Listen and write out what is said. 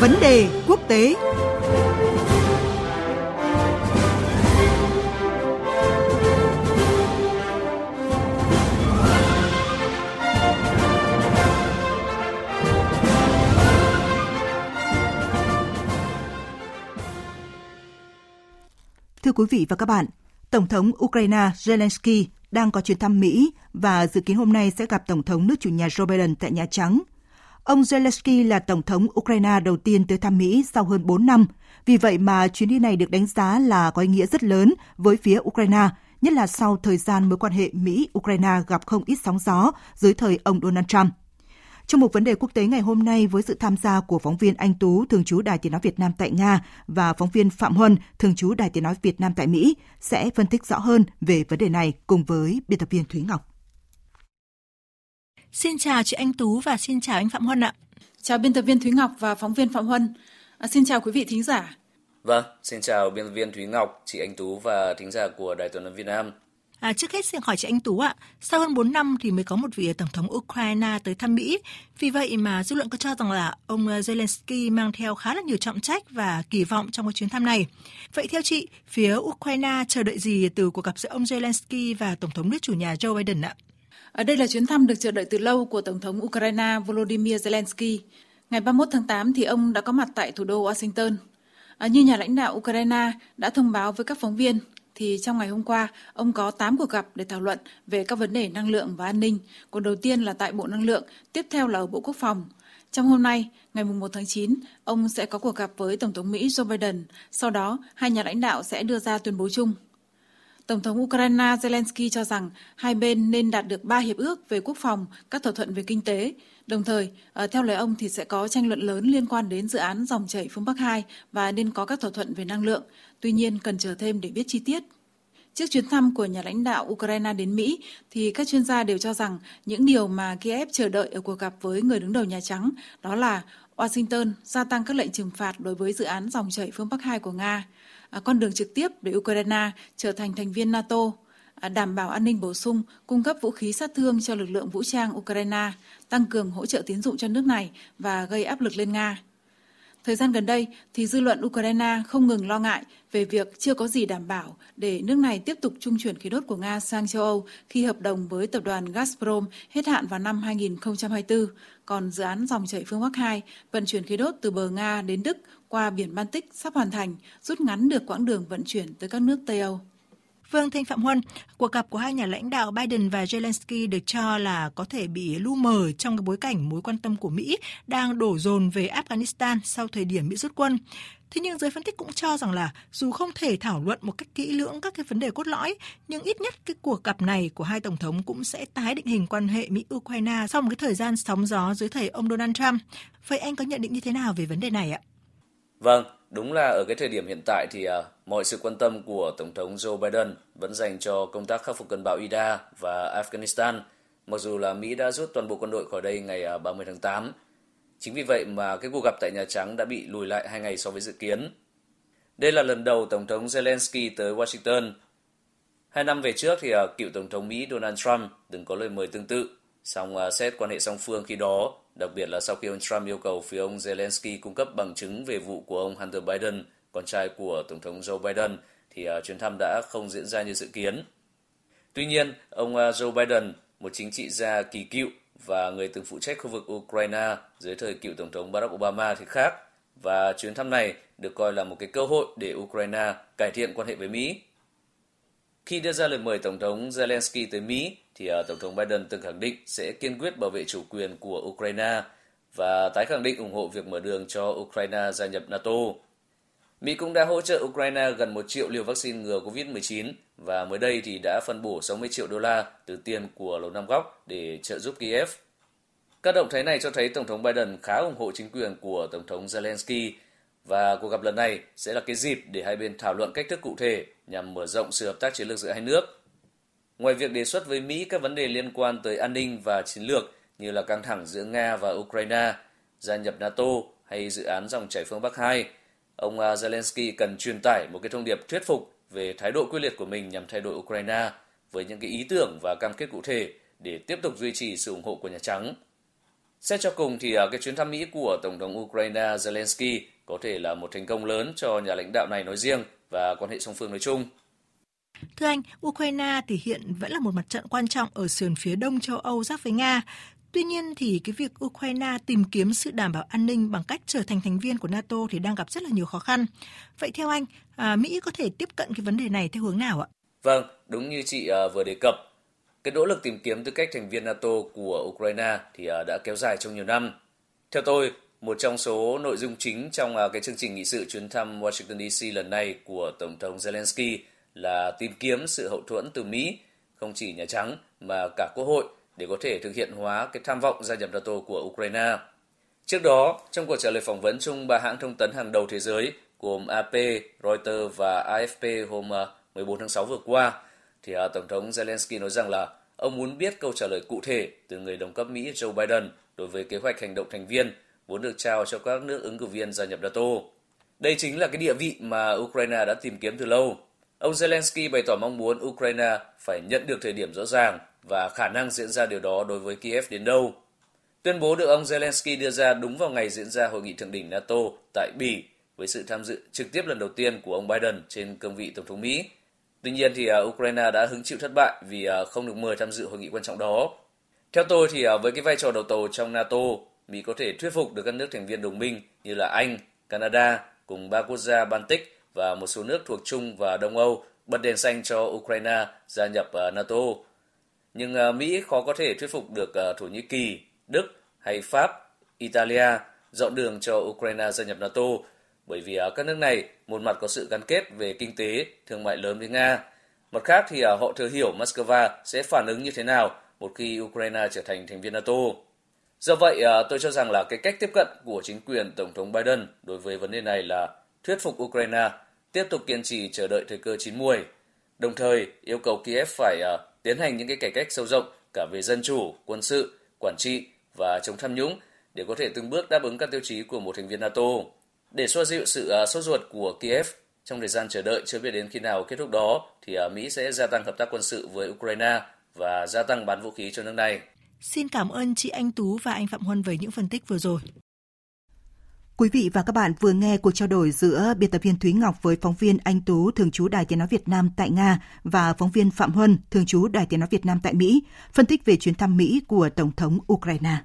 Vấn đề quốc tế Thưa quý vị và các bạn, Tổng thống Ukraine Zelensky đang có chuyến thăm Mỹ và dự kiến hôm nay sẽ gặp Tổng thống nước chủ nhà Joe Biden tại Nhà Trắng. Ông Zelensky là Tổng thống Ukraine đầu tiên tới thăm Mỹ sau hơn 4 năm. Vì vậy mà chuyến đi này được đánh giá là có ý nghĩa rất lớn với phía Ukraine, nhất là sau thời gian mối quan hệ Mỹ-Ukraine gặp không ít sóng gió dưới thời ông Donald Trump. Trong một vấn đề quốc tế ngày hôm nay với sự tham gia của phóng viên Anh Tú, thường trú Đài Tiếng Nói Việt Nam tại Nga và phóng viên Phạm Huân, thường trú Đài Tiếng Nói Việt Nam tại Mỹ sẽ phân tích rõ hơn về vấn đề này cùng với biên tập viên Thúy Ngọc. Xin chào chị Anh Tú và xin chào anh Phạm Huân ạ. Chào biên tập viên Thúy Ngọc và phóng viên Phạm Huân. À, xin chào quý vị thính giả. Vâng, xin chào biên tập viên Thúy Ngọc, chị Anh Tú và thính giả của Đài Tiếng nói Việt Nam. À, trước hết xin hỏi chị Anh Tú ạ, sau hơn 4 năm thì mới có một vị tổng thống Ukraine tới thăm Mỹ. Vì vậy mà dư luận có cho rằng là ông Zelensky mang theo khá là nhiều trọng trách và kỳ vọng trong cái chuyến thăm này. Vậy theo chị, phía Ukraine chờ đợi gì từ cuộc gặp giữa ông Zelensky và tổng thống nước chủ nhà Joe Biden ạ? Đây là chuyến thăm được chờ đợi từ lâu của Tổng thống Ukraine Volodymyr Zelensky. Ngày 31 tháng 8 thì ông đã có mặt tại thủ đô Washington. À, như nhà lãnh đạo Ukraine đã thông báo với các phóng viên, thì trong ngày hôm qua, ông có 8 cuộc gặp để thảo luận về các vấn đề năng lượng và an ninh. Cuộc đầu tiên là tại Bộ Năng lượng, tiếp theo là ở Bộ Quốc phòng. Trong hôm nay, ngày 1 tháng 9, ông sẽ có cuộc gặp với Tổng thống Mỹ Joe Biden. Sau đó, hai nhà lãnh đạo sẽ đưa ra tuyên bố chung. Tổng thống Ukraine Zelensky cho rằng hai bên nên đạt được ba hiệp ước về quốc phòng, các thỏa thuận về kinh tế. Đồng thời, ờ, theo lời ông thì sẽ có tranh luận lớn liên quan đến dự án dòng chảy phương Bắc 2 và nên có các thỏa thuận về năng lượng. Tuy nhiên, cần chờ thêm để biết chi tiết. Trước chuyến thăm của nhà lãnh đạo Ukraine đến Mỹ, thì các chuyên gia đều cho rằng những điều mà Kiev chờ đợi ở cuộc gặp với người đứng đầu Nhà Trắng đó là Washington gia tăng các lệnh trừng phạt đối với dự án dòng chảy phương Bắc 2 của Nga, À, con đường trực tiếp để Ukraine trở thành thành viên NATO, à, đảm bảo an ninh bổ sung, cung cấp vũ khí sát thương cho lực lượng vũ trang Ukraine, tăng cường hỗ trợ tiến dụng cho nước này và gây áp lực lên Nga. Thời gian gần đây thì dư luận Ukraine không ngừng lo ngại về việc chưa có gì đảm bảo để nước này tiếp tục trung chuyển khí đốt của Nga sang châu Âu khi hợp đồng với tập đoàn Gazprom hết hạn vào năm 2024. Còn dự án dòng chảy phương Bắc 2 vận chuyển khí đốt từ bờ Nga đến Đức qua biển Baltic sắp hoàn thành, rút ngắn được quãng đường vận chuyển tới các nước Tây Âu. Vương Thanh Phạm Huân, cuộc gặp của hai nhà lãnh đạo Biden và Zelensky được cho là có thể bị lu mờ trong cái bối cảnh mối quan tâm của Mỹ đang đổ dồn về Afghanistan sau thời điểm Mỹ rút quân. Thế nhưng giới phân tích cũng cho rằng là dù không thể thảo luận một cách kỹ lưỡng các cái vấn đề cốt lõi, nhưng ít nhất cái cuộc gặp này của hai tổng thống cũng sẽ tái định hình quan hệ Mỹ-Ukraine sau một cái thời gian sóng gió dưới thời ông Donald Trump. Vậy anh có nhận định như thế nào về vấn đề này ạ? Vâng, đúng là ở cái thời điểm hiện tại thì uh, mọi sự quan tâm của Tổng thống Joe Biden vẫn dành cho công tác khắc phục cơn bão Ida và Afghanistan, mặc dù là Mỹ đã rút toàn bộ quân đội khỏi đây ngày à, uh, 30 tháng 8. Chính vì vậy mà cái cuộc gặp tại Nhà Trắng đã bị lùi lại hai ngày so với dự kiến. Đây là lần đầu Tổng thống Zelensky tới Washington. Hai năm về trước thì uh, cựu Tổng thống Mỹ Donald Trump từng có lời mời tương tự, song à, xét quan hệ song phương khi đó đặc biệt là sau khi ông Trump yêu cầu phía ông Zelensky cung cấp bằng chứng về vụ của ông Hunter Biden, con trai của Tổng thống Joe Biden, thì à, chuyến thăm đã không diễn ra như dự kiến. Tuy nhiên, ông à, Joe Biden, một chính trị gia kỳ cựu và người từng phụ trách khu vực Ukraine dưới thời cựu Tổng thống Barack Obama thì khác, và chuyến thăm này được coi là một cái cơ hội để Ukraine cải thiện quan hệ với Mỹ. Khi đưa ra lời mời Tổng thống Zelensky tới Mỹ, thì à, Tổng thống Biden từng khẳng định sẽ kiên quyết bảo vệ chủ quyền của Ukraine và tái khẳng định ủng hộ việc mở đường cho Ukraine gia nhập NATO. Mỹ cũng đã hỗ trợ Ukraine gần 1 triệu liều vaccine ngừa COVID-19 và mới đây thì đã phân bổ 60 triệu đô la từ tiền của Lầu Năm Góc để trợ giúp Kiev. Các động thái này cho thấy Tổng thống Biden khá ủng hộ chính quyền của Tổng thống Zelensky và cuộc gặp lần này sẽ là cái dịp để hai bên thảo luận cách thức cụ thể nhằm mở rộng sự hợp tác chiến lược giữa hai nước. Ngoài việc đề xuất với Mỹ các vấn đề liên quan tới an ninh và chiến lược như là căng thẳng giữa Nga và Ukraine, gia nhập NATO hay dự án dòng chảy phương Bắc 2, ông à, Zelensky cần truyền tải một cái thông điệp thuyết phục về thái độ quyết liệt của mình nhằm thay đổi Ukraine với những cái ý tưởng và cam kết cụ thể để tiếp tục duy trì sự ủng hộ của Nhà Trắng. Xét cho cùng thì à, cái chuyến thăm Mỹ của Tổng thống Ukraine Zelensky có thể là một thành công lớn cho nhà lãnh đạo này nói riêng và quan hệ song phương nói chung. Thưa anh, Ukraine thì hiện vẫn là một mặt trận quan trọng ở sườn phía đông châu Âu giáp với Nga. Tuy nhiên thì cái việc Ukraine tìm kiếm sự đảm bảo an ninh bằng cách trở thành thành viên của NATO thì đang gặp rất là nhiều khó khăn. Vậy theo anh, à, Mỹ có thể tiếp cận cái vấn đề này theo hướng nào ạ? Vâng, đúng như chị à, vừa đề cập, cái nỗ lực tìm kiếm tư cách thành viên NATO của Ukraine thì à, đã kéo dài trong nhiều năm. Theo tôi, một trong số nội dung chính trong à, cái chương trình nghị sự chuyến thăm Washington DC lần này của Tổng thống Zelensky là tìm kiếm sự hậu thuẫn từ Mỹ, không chỉ Nhà Trắng mà cả Quốc hội để có thể thực hiện hóa cái tham vọng gia nhập NATO của Ukraine. Trước đó, trong cuộc trả lời phỏng vấn chung ba hãng thông tấn hàng đầu thế giới gồm AP, Reuters và AFP hôm à, 14 tháng 6 vừa qua, thì à, Tổng thống Zelensky nói rằng là ông muốn biết câu trả lời cụ thể từ người đồng cấp Mỹ Joe Biden đối với kế hoạch hành động thành viên vốn được trao cho các nước ứng cử viên gia nhập NATO. Đây chính là cái địa vị mà Ukraine đã tìm kiếm từ lâu. Ông Zelensky bày tỏ mong muốn Ukraine phải nhận được thời điểm rõ ràng và khả năng diễn ra điều đó đối với Kiev đến đâu. Tuyên bố được ông Zelensky đưa ra đúng vào ngày diễn ra hội nghị thượng đỉnh NATO tại Bỉ với sự tham dự trực tiếp lần đầu tiên của ông Biden trên cương vị Tổng thống Mỹ. Tuy nhiên thì à, Ukraine đã hứng chịu thất bại vì à, không được mời tham dự hội nghị quan trọng đó. Theo tôi thì à, với cái vai trò đầu tàu trong NATO, Mỹ có thể thuyết phục được các nước thành viên đồng minh như là Anh, Canada cùng ba quốc gia Baltic và một số nước thuộc Trung và Đông Âu bật đèn xanh cho Ukraine gia nhập ờ, NATO. Nhưng ờ, Mỹ khó có thể thuyết phục được ờ, Thổ Nhĩ Kỳ, Đức hay Pháp, Italia dọn đường cho Ukraine gia nhập NATO bởi vì các nước này một mặt có sự gắn kết về kinh tế, thương mại lớn với Nga, mặt khác thì họ thừa hiểu Moscow sẽ phản ứng như thế nào một khi Ukraine trở thành thành viên NATO. Do vậy, à, tôi cho rằng là cái cách tiếp cận của chính quyền Tổng thống Biden đối với vấn đề này là thuyết phục Ukraine tiếp tục kiên trì chờ đợi thời cơ chín muồi, đồng thời yêu cầu Kiev phải à, tiến hành những cái cải cách sâu rộng cả về dân chủ, quân sự, quản trị và chống tham nhũng để có thể từng bước đáp ứng các tiêu chí của một thành viên NATO. Để xoa dịu sự à, sốt ruột của Kiev trong thời gian chờ đợi chưa biết đến khi nào kết thúc đó, thì Mỹ sẽ gia tăng hợp tác quân sự với Ukraine và gia tăng bán vũ khí cho nước này. Xin cảm ơn chị Anh Tú và anh Phạm Huân về những phân tích vừa rồi. Quý vị và các bạn vừa nghe cuộc trao đổi giữa biên tập viên Thúy Ngọc với phóng viên Anh Tú, thường trú Đài Tiếng Nói Việt Nam tại Nga và phóng viên Phạm Huân, thường trú Đài Tiếng Nói Việt Nam tại Mỹ, phân tích về chuyến thăm Mỹ của Tổng thống Ukraine.